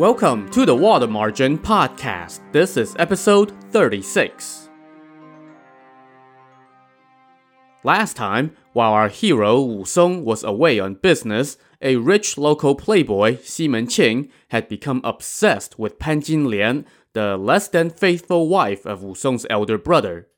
Welcome to the Water Margin Podcast. This is episode 36. Last time, while our hero Wu Song was away on business, a rich local playboy, Xi Qing, had become obsessed with Pan Jinlian, the less than faithful wife of Wu Song's elder brother.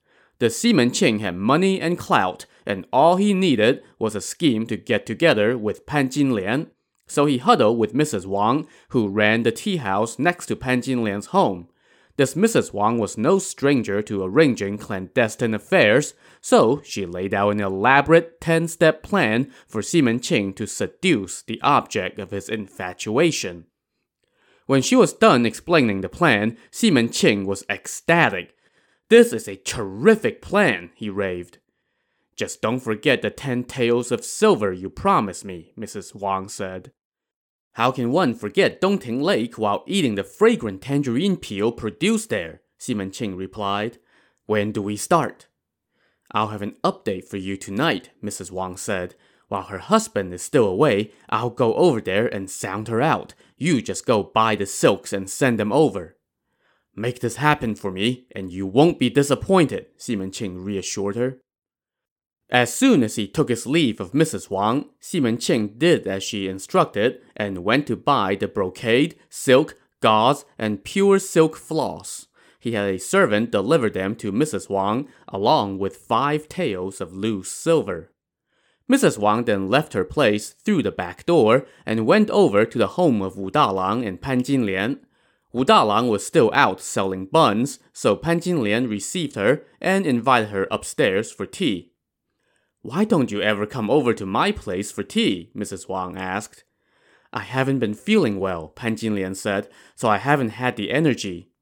The Xi Qing had money and clout, and all he needed was a scheme to get together with Pan Jinlian. So he huddled with Mrs. Wang, who ran the tea house next to Pan Jinlian's home. This Mrs. Wang was no stranger to arranging clandestine affairs, so she laid out an elaborate 10 step plan for Xi Qing to seduce the object of his infatuation. When she was done explaining the plan, Xi Qing was ecstatic. This is a terrific plan, he raved. Just don't forget the 10 taels of silver you promised me, Mrs. Wang said. How can one forget Dongting Lake while eating the fragrant tangerine peel produced there? Xi Qing replied. When do we start? I'll have an update for you tonight, Mrs. Wang said. While her husband is still away, I'll go over there and sound her out. You just go buy the silks and send them over. Make this happen for me, and you won't be disappointed, Xi Qing reassured her. As soon as he took his leave of Mrs. Wang, Xi Qing did as she instructed and went to buy the brocade, silk, gauze, and pure silk floss. He had a servant deliver them to Mrs. Wang along with five taels of loose silver. Mrs. Wang then left her place through the back door and went over to the home of Wu Dalang and Pan Jinlian. Wu Dalang was still out selling buns, so Pan Jinlian received her and invited her upstairs for tea. Why don't you ever come over to my place for tea? Mrs. Wang asked. I haven't been feeling well, Pan Jinlian said, so I haven't had the energy.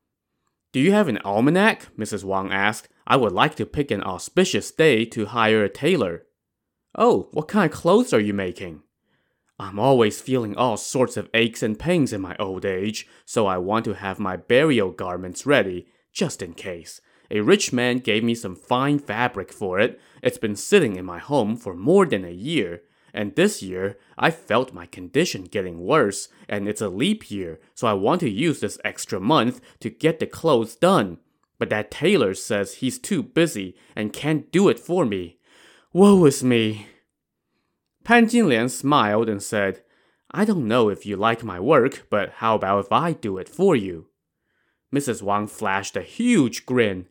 Do you have an almanac? Mrs. Wang asked. I would like to pick an auspicious day to hire a tailor. Oh, what kind of clothes are you making? I'm always feeling all sorts of aches and pains in my old age, so I want to have my burial garments ready, just in case. A rich man gave me some fine fabric for it. It's been sitting in my home for more than a year. And this year, I felt my condition getting worse, and it's a leap year, so I want to use this extra month to get the clothes done. But that tailor says he's too busy and can't do it for me. Woe is me! Pan Jinlian smiled and said, I don't know if you like my work, but how about if I do it for you? Mrs. Wang flashed a huge grin.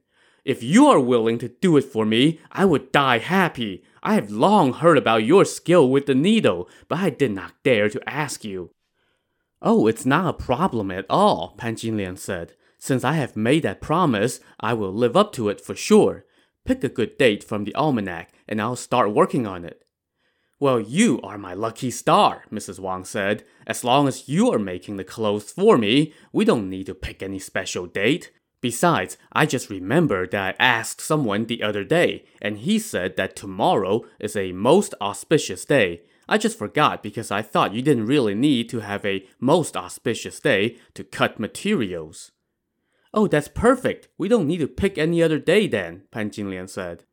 If you are willing to do it for me, I would die happy. I have long heard about your skill with the needle, but I did not dare to ask you. Oh, it's not a problem at all, Pan Jinlian said. Since I have made that promise, I will live up to it for sure. Pick a good date from the almanac, and I'll start working on it. Well, you are my lucky star, Mrs. Wang said. As long as you are making the clothes for me, we don't need to pick any special date. Besides, I just remembered that I asked someone the other day, and he said that tomorrow is a most auspicious day. I just forgot because I thought you didn't really need to have a most auspicious day to cut materials. Oh, that's perfect. We don't need to pick any other day then, Pan Jinlian said.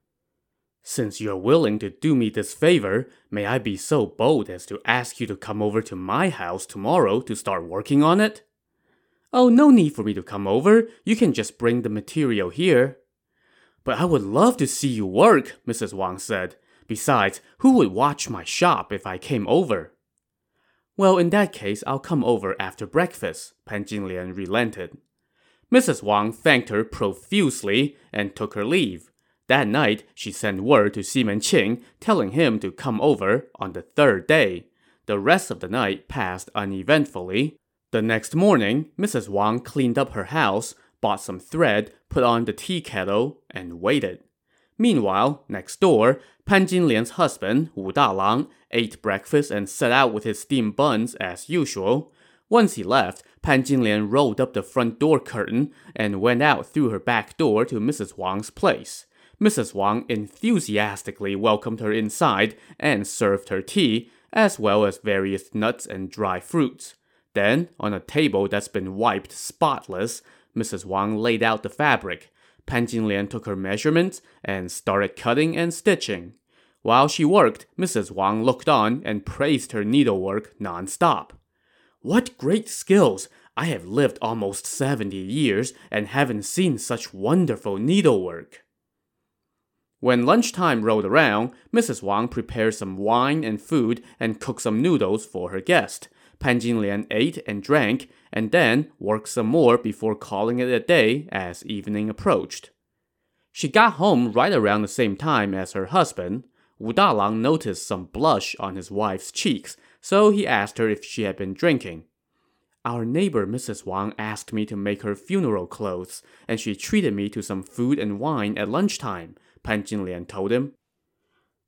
Since you're willing to do me this favor, may I be so bold as to ask you to come over to my house tomorrow to start working on it? Oh, no need for me to come over. You can just bring the material here. But I would love to see you work, Mrs. Wang said. Besides, who would watch my shop if I came over? Well, in that case, I'll come over after breakfast, Pan Jinlian relented. Mrs. Wang thanked her profusely and took her leave. That night, she sent word to Xi Qing, telling him to come over on the third day. The rest of the night passed uneventfully. The next morning, Mrs. Wang cleaned up her house, bought some thread, put on the tea kettle, and waited. Meanwhile, next door, Pan Jinlian's husband, Wu Dalang, ate breakfast and set out with his steamed buns as usual. Once he left, Pan Jinlian rolled up the front door curtain and went out through her back door to Mrs. Wang's place. Mrs. Wang enthusiastically welcomed her inside and served her tea, as well as various nuts and dry fruits. Then, on a table that's been wiped spotless, Mrs. Wang laid out the fabric. Pan Jinlian took her measurements and started cutting and stitching. While she worked, Mrs. Wang looked on and praised her needlework nonstop. What great skills! I have lived almost 70 years and haven't seen such wonderful needlework. When lunchtime rolled around, Mrs. Wang prepared some wine and food and cooked some noodles for her guest. Pan Jinlian ate and drank, and then worked some more before calling it a day as evening approached. She got home right around the same time as her husband. Wu Dalang noticed some blush on his wife's cheeks, so he asked her if she had been drinking. Our neighbor Mrs. Wang asked me to make her funeral clothes, and she treated me to some food and wine at lunchtime, Pan Jinlian told him.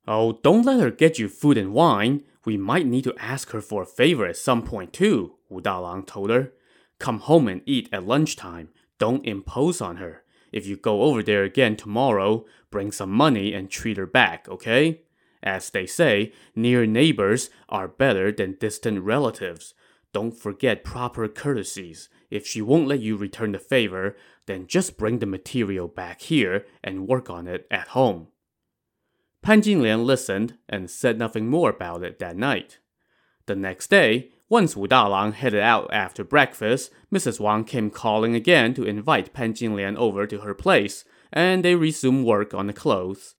Oh, don't let her get you food and wine. We might need to ask her for a favor at some point too, Wu Dalang told her. Come home and eat at lunchtime. Don't impose on her. If you go over there again tomorrow, bring some money and treat her back, okay? As they say, near neighbors are better than distant relatives. Don't forget proper courtesies. If she won't let you return the favor, then just bring the material back here and work on it at home. Pan Jinlian listened and said nothing more about it that night. The next day, once Wu Dalang headed out after breakfast, Mrs. Wang came calling again to invite Pan Jinlian over to her place, and they resumed work on the clothes.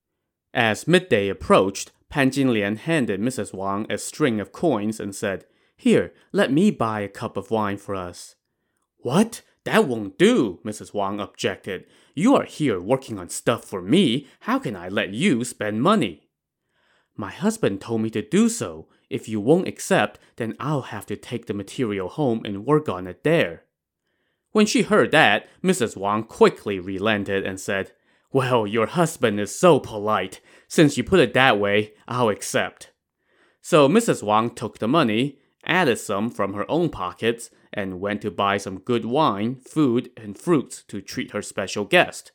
As midday approached, Pan Jinlian handed Mrs. Wang a string of coins and said, here, let me buy a cup of wine for us. What? That won't do, Mrs. Wang objected. You are here working on stuff for me. How can I let you spend money? My husband told me to do so. If you won't accept, then I'll have to take the material home and work on it there. When she heard that, Mrs. Wang quickly relented and said, Well, your husband is so polite. Since you put it that way, I'll accept. So Mrs. Wang took the money, added some from her own pockets, and went to buy some good wine, food, and fruits to treat her special guest.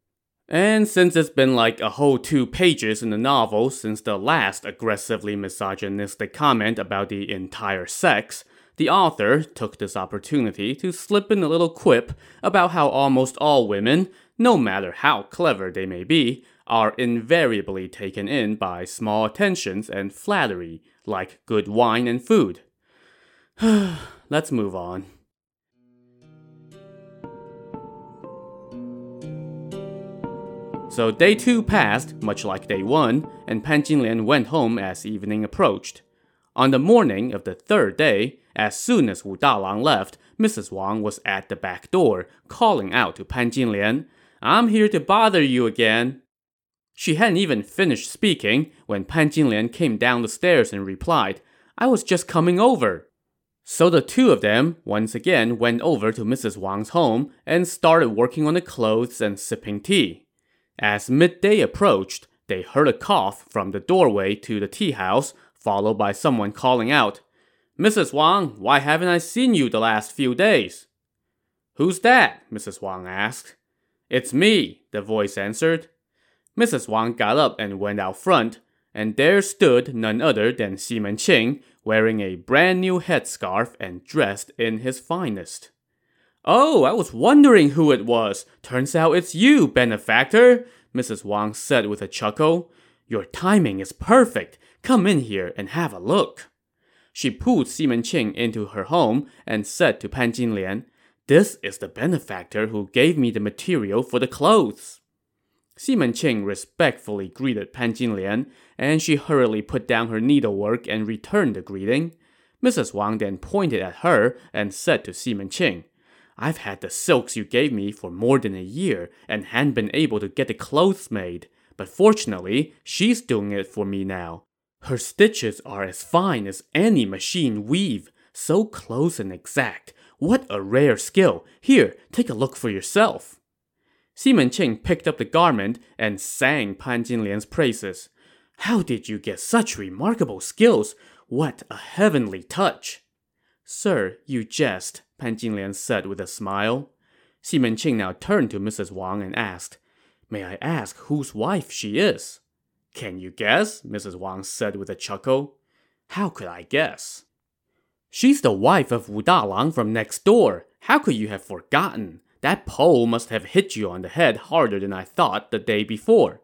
And since it's been like a whole two pages in the novel since the last aggressively misogynistic comment about the entire sex, the author took this opportunity to slip in a little quip about how almost all women, no matter how clever they may be, are invariably taken in by small attentions and flattery, like good wine and food. Let's move on. So day two passed, much like day one, and Pan Jinlian went home as evening approached. On the morning of the third day, as soon as Wu Dalang left, Mrs. Wang was at the back door, calling out to Pan Jinlian, I'm here to bother you again. She hadn't even finished speaking when Pan Jinlian came down the stairs and replied, I was just coming over. So the two of them once again went over to Mrs. Wang's home and started working on the clothes and sipping tea. As midday approached, they heard a cough from the doorway to the tea house, followed by someone calling out, Mrs. Wang, why haven't I seen you the last few days? Who's that? Mrs. Wang asked. It's me, the voice answered. Mrs. Wang got up and went out front, and there stood none other than Ximen Qing, wearing a brand new headscarf and dressed in his finest. Oh, I was wondering who it was. Turns out it's you, benefactor, Mrs. Wang said with a chuckle. Your timing is perfect. Come in here and have a look. She pulled Ximen Qing into her home and said to Pan Jinlian, This is the benefactor who gave me the material for the clothes. Ximen Qing respectfully greeted Pan Jinlian, and she hurriedly put down her needlework and returned the greeting. Mrs. Wang then pointed at her and said to Ximen Qing, I've had the silks you gave me for more than a year and hadn't been able to get the clothes made, but fortunately, she's doing it for me now. Her stitches are as fine as any machine weave, so close and exact. What a rare skill. Here, take a look for yourself. Ximen Qing picked up the garment and sang Pan Jinlian's praises. How did you get such remarkable skills? What a heavenly touch! Sir, you jest, Pan Jinlian said with a smile. Ximen Qing now turned to Mrs. Wang and asked, May I ask whose wife she is? Can you guess? Mrs. Wang said with a chuckle. How could I guess? She's the wife of Wu Dalang from next door. How could you have forgotten? That pole must have hit you on the head harder than I thought the day before.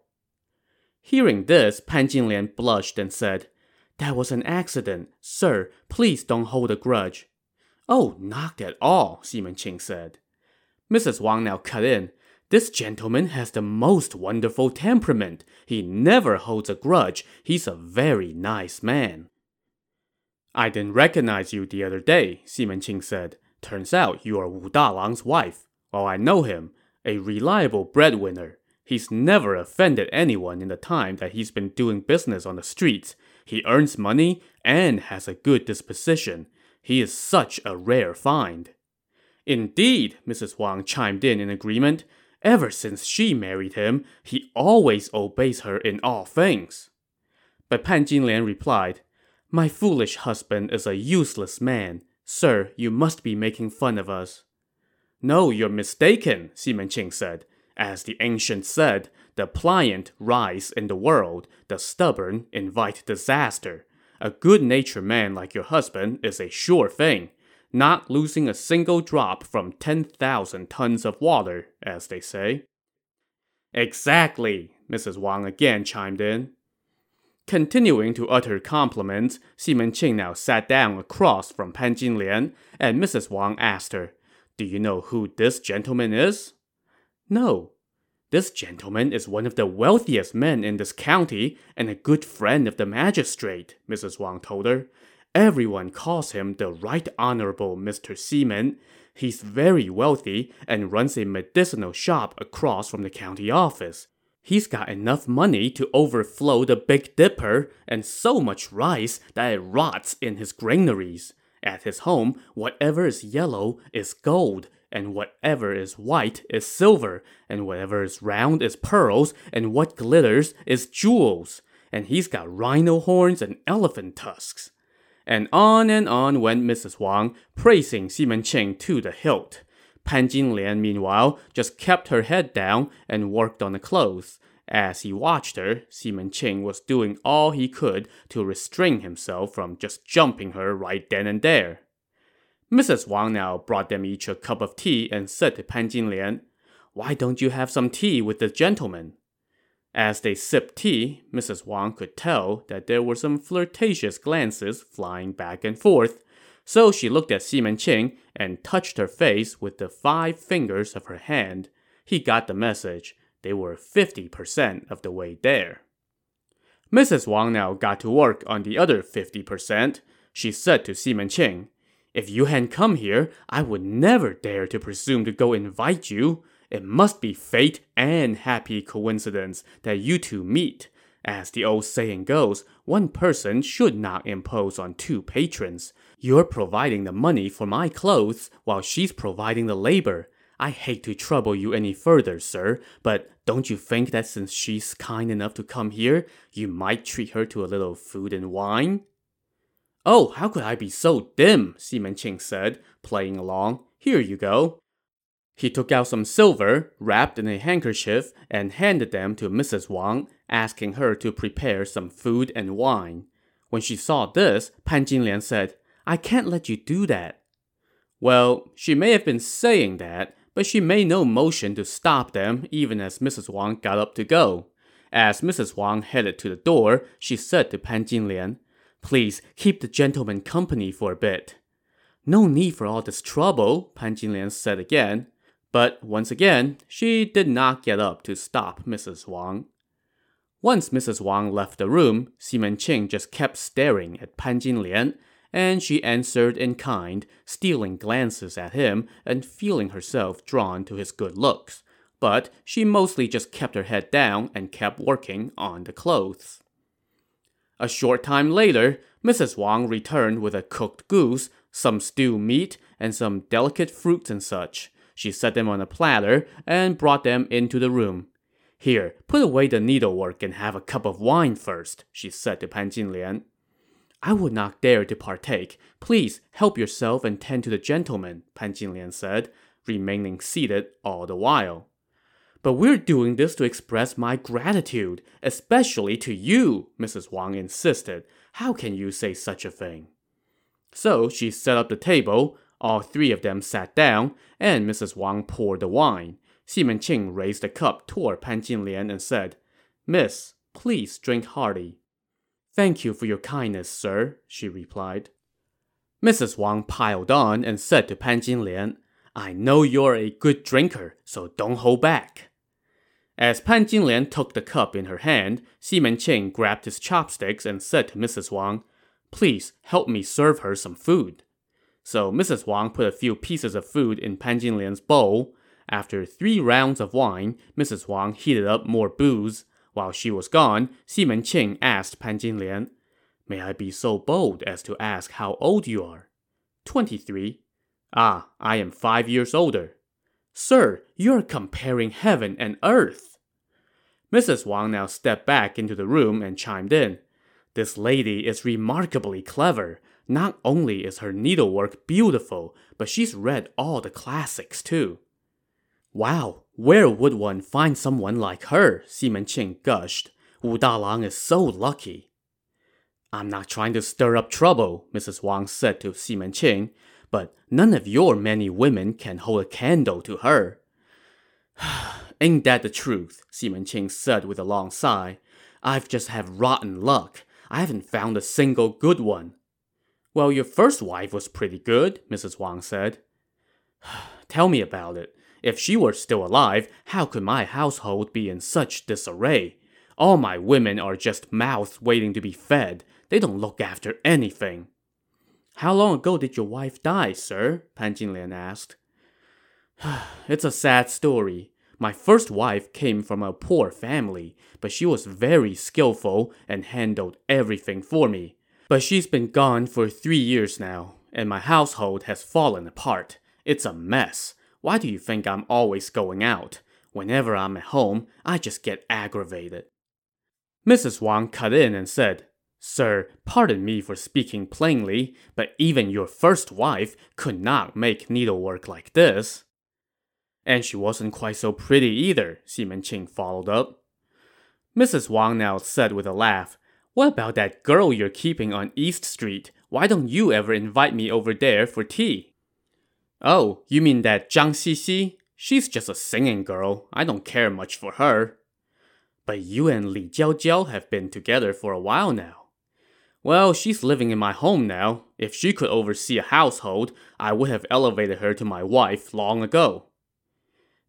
Hearing this, Pan Jinlian blushed and said, That was an accident. Sir, please don't hold a grudge. Oh, not at all, Xi Ching said. Mrs. Wang now cut in. This gentleman has the most wonderful temperament. He never holds a grudge. He's a very nice man. I didn't recognize you the other day, Xi Ching said. Turns out you are Wu Dalang's wife. Well, I know him. A reliable breadwinner. He's never offended anyone in the time that he's been doing business on the streets. He earns money and has a good disposition. He is such a rare find. Indeed, Mrs. Wang chimed in in agreement. Ever since she married him, he always obeys her in all things. But Pan Jinlian replied, My foolish husband is a useless man. Sir, you must be making fun of us. No, you're mistaken, Xi Ching said. As the ancients said, the pliant rise in the world, the stubborn invite disaster. A good natured man like your husband is a sure thing not losing a single drop from 10,000 tons of water, as they say. Exactly, Mrs. Wang again chimed in. Continuing to utter compliments, Xi Ching now sat down across from Pan Jinlian, and Mrs. Wang asked her, Do you know who this gentleman is? No. This gentleman is one of the wealthiest men in this county and a good friend of the magistrate, Mrs. Wang told her. Everyone calls him the Right Honorable Mr. Ximen. He's very wealthy and runs a medicinal shop across from the county office. He's got enough money to overflow the Big Dipper and so much rice that it rots in his granaries. At his home, whatever is yellow is gold, and whatever is white is silver, and whatever is round is pearls, and what glitters is jewels. And he's got rhino horns and elephant tusks. And on and on went Mrs. Wang, praising Xi Ching to the hilt. Pan Jinlian, meanwhile, just kept her head down and worked on the clothes. As he watched her, Xi Ching was doing all he could to restrain himself from just jumping her right then and there. Mrs. Wang now brought them each a cup of tea and said to Pan Jinlian, Why don't you have some tea with the gentleman? As they sipped tea, Mrs. Wang could tell that there were some flirtatious glances flying back and forth, so she looked at Xi Ching and touched her face with the five fingers of her hand. He got the message. They were 50% of the way there. Mrs. Wang now got to work on the other 50%. She said to Xi Ching, If you hadn't come here, I would never dare to presume to go invite you. It must be fate and happy coincidence that you two meet. As the old saying goes, one person should not impose on two patrons. You're providing the money for my clothes while she's providing the labor. I hate to trouble you any further, sir, but don't you think that since she's kind enough to come here, you might treat her to a little food and wine? Oh, how could I be so dim? Xi Ching said, playing along. Here you go. He took out some silver, wrapped in a handkerchief, and handed them to Mrs. Wang, asking her to prepare some food and wine. When she saw this, Pan Jinlian said, I can't let you do that. Well, she may have been saying that, but she made no motion to stop them even as Mrs. Wang got up to go. As Mrs. Wang headed to the door, she said to Pan Jinlian, Please keep the gentleman company for a bit. No need for all this trouble, Pan Jinlian said again. But once again, she did not get up to stop Mrs. Wang. Once Mrs. Wang left the room, Xi Ching just kept staring at Pan Jinlian, and she answered in kind, stealing glances at him and feeling herself drawn to his good looks. But she mostly just kept her head down and kept working on the clothes. A short time later, Mrs. Wang returned with a cooked goose, some stewed meat, and some delicate fruits and such. She set them on a platter and brought them into the room. Here, put away the needlework and have a cup of wine first, she said to Pan Jinlian. I would not dare to partake. Please help yourself and tend to the gentleman, Pan Jinlian said, remaining seated all the while. But we're doing this to express my gratitude, especially to you, Mrs. Wang insisted. How can you say such a thing? So she set up the table, all three of them sat down, and Mrs. Wang poured the wine. Xi Ching raised a cup toward Pan Jinlian and said, Miss, please drink hearty. Thank you for your kindness, sir, she replied. Mrs. Wang piled on and said to Pan Jinlian, I know you're a good drinker, so don't hold back. As Pan Jinlian took the cup in her hand, Xi Ching grabbed his chopsticks and said to Mrs. Wang, Please help me serve her some food. So Mrs. Wang put a few pieces of food in Pan Jinlian's bowl. After three rounds of wine, Mrs. Wang heated up more booze. While she was gone, Xi Ching asked Pan Jinlian, May I be so bold as to ask how old you are? Twenty-three. Ah, I am five years older. Sir, you're comparing heaven and earth. Mrs. Wang now stepped back into the room and chimed in. This lady is remarkably clever. Not only is her needlework beautiful, but she's read all the classics too. Wow, where would one find someone like her? Xi Ching gushed. Wu Dalang is so lucky. I'm not trying to stir up trouble, Mrs. Wang said to Xi Ching, but none of your many women can hold a candle to her. Ain't that the truth? Xi Ching said with a long sigh. I've just had rotten luck. I haven't found a single good one. Well, your first wife was pretty good, Mrs. Wang said. Tell me about it. If she were still alive, how could my household be in such disarray? All my women are just mouths waiting to be fed. They don't look after anything. How long ago did your wife die, sir? Pan Jinlian asked. it's a sad story. My first wife came from a poor family, but she was very skillful and handled everything for me. But she's been gone for three years now, and my household has fallen apart. It's a mess. Why do you think I'm always going out? Whenever I'm at home, I just get aggravated. Mrs. Wang cut in and said, Sir, pardon me for speaking plainly, but even your first wife could not make needlework like this. And she wasn't quite so pretty either, Xi Ching followed up. Mrs. Wang now said with a laugh, What about that girl you're keeping on East Street? Why don't you ever invite me over there for tea? Oh, you mean that Zhang Xixi? She's just a singing girl. I don't care much for her. But you and Li Jiaojiao have been together for a while now. Well, she's living in my home now. If she could oversee a household, I would have elevated her to my wife long ago.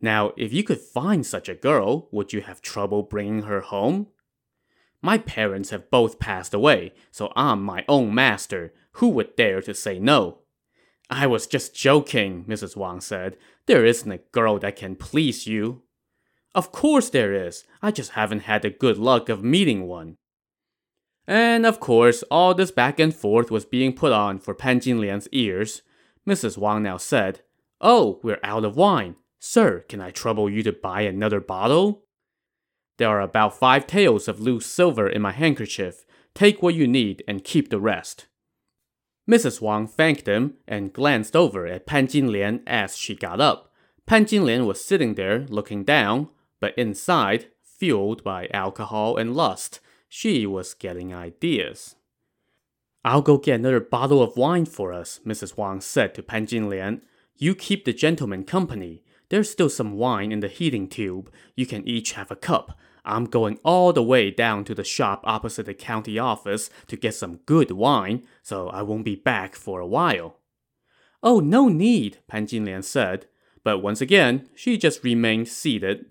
Now, if you could find such a girl, would you have trouble bringing her home? My parents have both passed away, so I'm my own master. Who would dare to say no? I was just joking, Mrs. Wang said. There isn't a girl that can please you. Of course there is. I just haven't had the good luck of meeting one. And of course, all this back and forth was being put on for Pan Jinlian's ears. Mrs. Wang now said, Oh, we're out of wine. Sir, can I trouble you to buy another bottle? There are about five taels of loose silver in my handkerchief. Take what you need and keep the rest. Mrs. Wang thanked him and glanced over at Pan Jinlian as she got up. Pan Jinlian was sitting there looking down, but inside, fueled by alcohol and lust, she was getting ideas. I'll go get another bottle of wine for us, Mrs. Wang said to Pan Jinlian. You keep the gentleman company. There's still some wine in the heating tube. You can each have a cup. I'm going all the way down to the shop opposite the county office to get some good wine, so I won't be back for a while. Oh, no need, Pan Jinlian said. But once again, she just remained seated.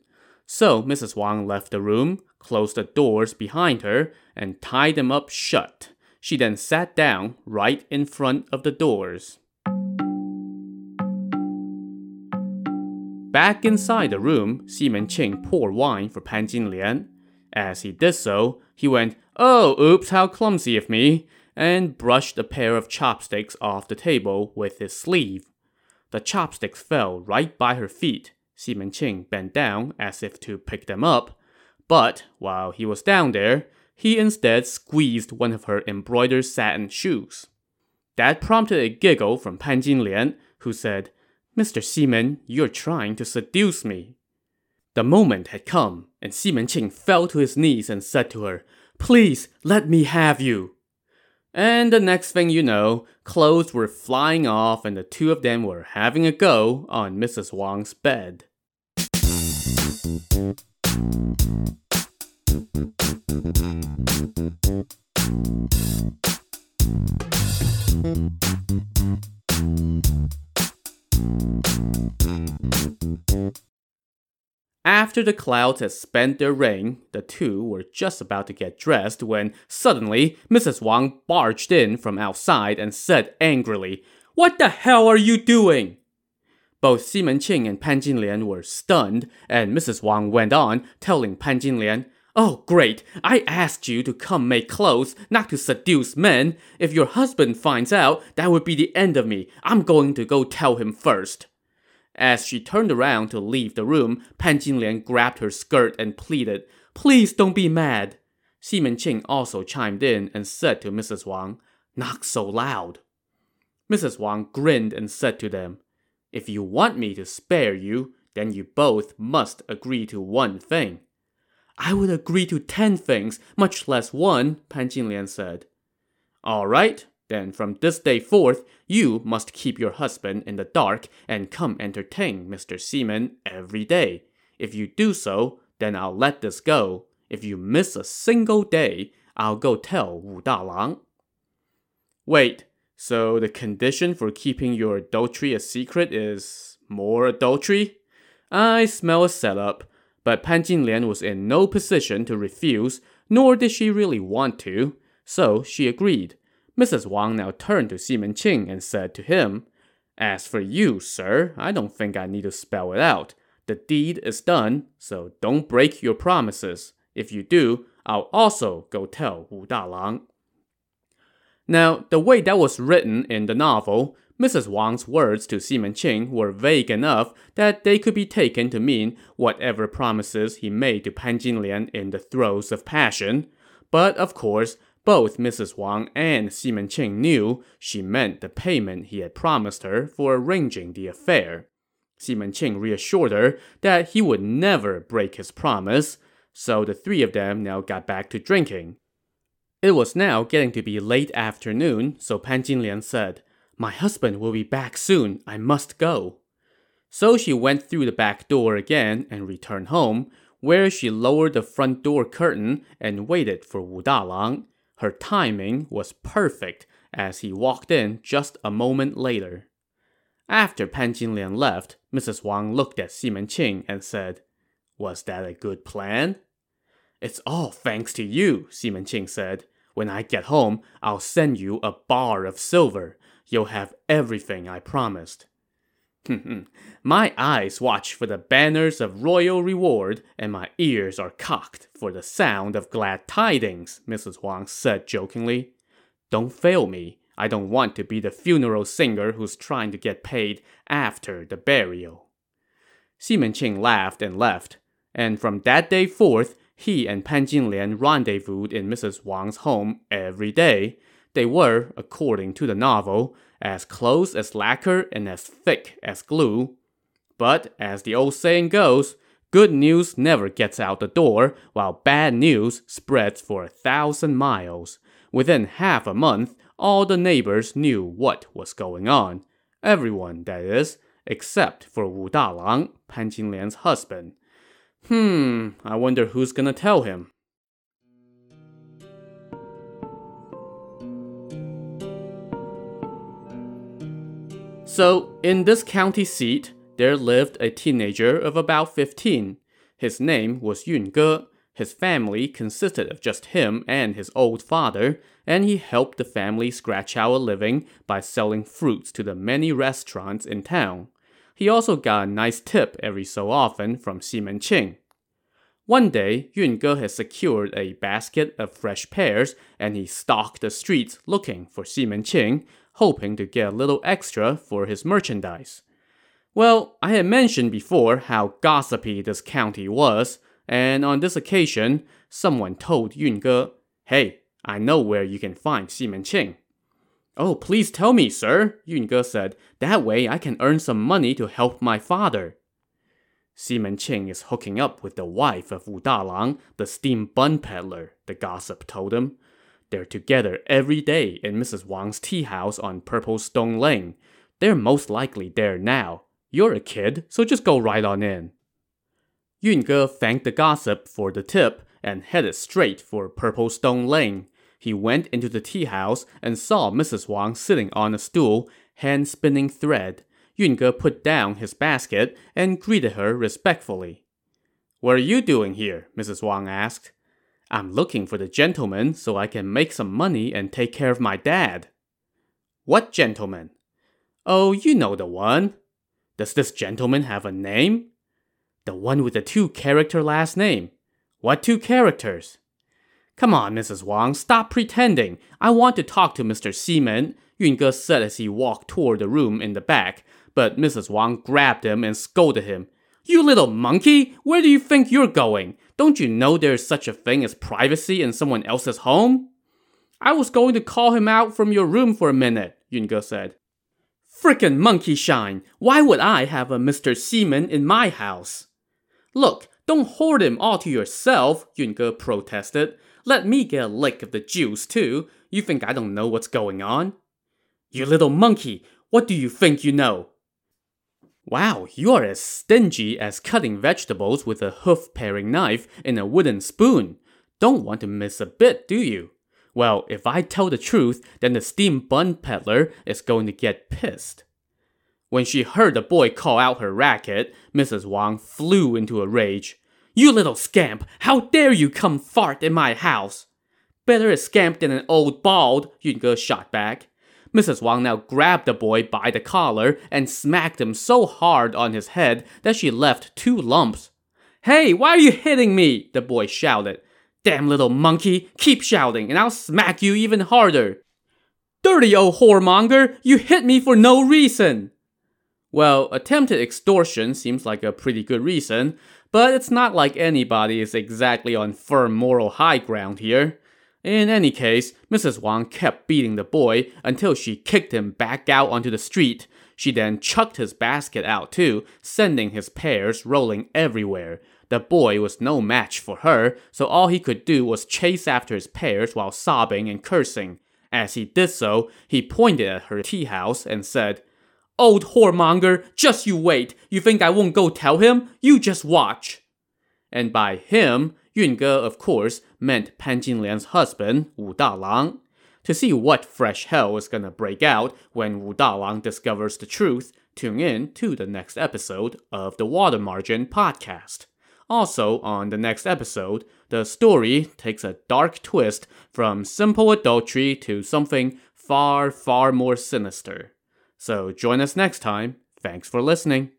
So Mrs. Wang left the room, closed the doors behind her, and tied them up shut. She then sat down right in front of the doors. Back inside the room, Xi Ching poured wine for Pan Jinlian. As he did so, he went, Oh, oops, how clumsy of me, and brushed a pair of chopsticks off the table with his sleeve. The chopsticks fell right by her feet. Xi Ching bent down as if to pick them up, but while he was down there, he instead squeezed one of her embroidered satin shoes. That prompted a giggle from Pan Jinlian, who said, Mr. Xi you're trying to seduce me. The moment had come, and Xi Ching fell to his knees and said to her, Please, let me have you. And the next thing you know, clothes were flying off and the two of them were having a go on Mrs. Wang's bed. After the clouds had spent their rain, the two were just about to get dressed when suddenly Mrs. Wang barged in from outside and said angrily, What the hell are you doing? Both Ximen Qing and Pan Jinlian were stunned, and Mrs. Wang went on telling Pan Jinlian, Oh, great! I asked you to come make clothes, not to seduce men. If your husband finds out, that would be the end of me. I'm going to go tell him first. As she turned around to leave the room, Pan Jinlian grabbed her skirt and pleaded, Please don't be mad. Xi Ching also chimed in and said to Mrs. Wang, Not so loud. Mrs. Wang grinned and said to them, if you want me to spare you, then you both must agree to one thing. I would agree to ten things, much less one, Pan Jinlian said. All right, then from this day forth, you must keep your husband in the dark and come entertain Mr. Ximen every day. If you do so, then I'll let this go. If you miss a single day, I'll go tell Wu Dalang. Wait, so the condition for keeping your adultery a secret is more adultery? I smell a setup, but Pan Jinlian was in no position to refuse, nor did she really want to, so she agreed. Mrs. Wang now turned to Xi Ching and said to him, As for you, sir, I don't think I need to spell it out. The deed is done, so don't break your promises. If you do, I'll also go tell Wu Dalang. Now, the way that was written in the novel, Mrs. Wang's words to Xi Ching were vague enough that they could be taken to mean whatever promises he made to Pan Jinlian in the throes of passion. But of course, both Mrs. Wang and Xi Ching knew she meant the payment he had promised her for arranging the affair. Xi Ching reassured her that he would never break his promise, so the three of them now got back to drinking. It was now getting to be late afternoon, so Pan Jinlian said, My husband will be back soon. I must go. So she went through the back door again and returned home, where she lowered the front door curtain and waited for Wu Dalang. Her timing was perfect as he walked in just a moment later. After Pan Jinlian left, Mrs. Wang looked at Xi Ching and said, Was that a good plan? It's all thanks to you, Xi Ching said. When I get home, I'll send you a bar of silver. You'll have everything I promised. my eyes watch for the banners of royal reward, and my ears are cocked for the sound of glad tidings, Mrs. Wang said jokingly. Don't fail me. I don't want to be the funeral singer who's trying to get paid after the burial. Xi Ching laughed and left, and from that day forth, he and Pan Jinlian rendezvoused in Mrs. Wang's home every day. They were, according to the novel, as close as lacquer and as thick as glue. But as the old saying goes, good news never gets out the door, while bad news spreads for a thousand miles. Within half a month, all the neighbors knew what was going on. Everyone, that is, except for Wu Dalang, Pan Jinlian's husband. Hmm, I wonder who's gonna tell him. So, in this county seat, there lived a teenager of about 15. His name was Yun Ge. His family consisted of just him and his old father, and he helped the family scratch out a living by selling fruits to the many restaurants in town. He also got a nice tip every so often from Xi Ching. One day, Yun Ge had secured a basket of fresh pears, and he stalked the streets looking for Xi Ching, hoping to get a little extra for his merchandise. Well, I had mentioned before how gossipy this county was, and on this occasion, someone told Yun Ge, Hey, I know where you can find Xi Ching. Oh, please tell me, sir, Yun Ge said. That way I can earn some money to help my father. Xi Ching is hooking up with the wife of Wu Dalang, the steam bun peddler, the gossip told him. They're together every day in Mrs. Wang's tea house on Purple Stone Lane. They're most likely there now. You're a kid, so just go right on in. Yun Ge thanked the gossip for the tip and headed straight for Purple Stone Lane. He went into the tea house and saw Mrs. Wang sitting on a stool, hand spinning thread. Yun Ge put down his basket and greeted her respectfully. What are you doing here? Mrs. Wang asked. I'm looking for the gentleman so I can make some money and take care of my dad. What gentleman? Oh, you know the one. Does this gentleman have a name? The one with the two character last name. What two characters? Come on, Mrs. Wang, stop pretending. I want to talk to Mr. Ximen, Yunge said as he walked toward the room in the back, but Mrs. Wang grabbed him and scolded him. You little monkey! Where do you think you're going? Don't you know there's such a thing as privacy in someone else's home? I was going to call him out from your room for a minute, Yunge said. Frickin' monkey shine! Why would I have a Mr. Ximen in my house? Look, don't hoard him all to yourself, Yunge protested. Let me get a lick of the juice, too. You think I don't know what's going on? You little monkey, what do you think you know? Wow, you are as stingy as cutting vegetables with a hoof paring knife and a wooden spoon. Don't want to miss a bit, do you? Well, if I tell the truth, then the steam bun peddler is going to get pissed. When she heard the boy call out her racket, Mrs. Wang flew into a rage. You little scamp! How dare you come fart in my house? Better a scamp than an old bald, Yunge shot back. Mrs. Wang now grabbed the boy by the collar and smacked him so hard on his head that she left two lumps. Hey, why are you hitting me? the boy shouted. Damn little monkey, keep shouting and I'll smack you even harder. Dirty old whoremonger, you hit me for no reason. Well, attempted extortion seems like a pretty good reason, but it's not like anybody is exactly on firm moral high ground here. In any case, Mrs. Wang kept beating the boy until she kicked him back out onto the street. She then chucked his basket out too, sending his pears rolling everywhere. The boy was no match for her, so all he could do was chase after his pears while sobbing and cursing. As he did so, he pointed at her tea house and said, Old whoremonger, just you wait. You think I won't go tell him? You just watch. And by him, Yunge, of course, meant Pan Jinlian's husband, Wu Dalang. To see what fresh hell is gonna break out when Wu Dalang discovers the truth, tune in to the next episode of the Water Margin podcast. Also, on the next episode, the story takes a dark twist from simple adultery to something far, far more sinister. So join us next time. Thanks for listening.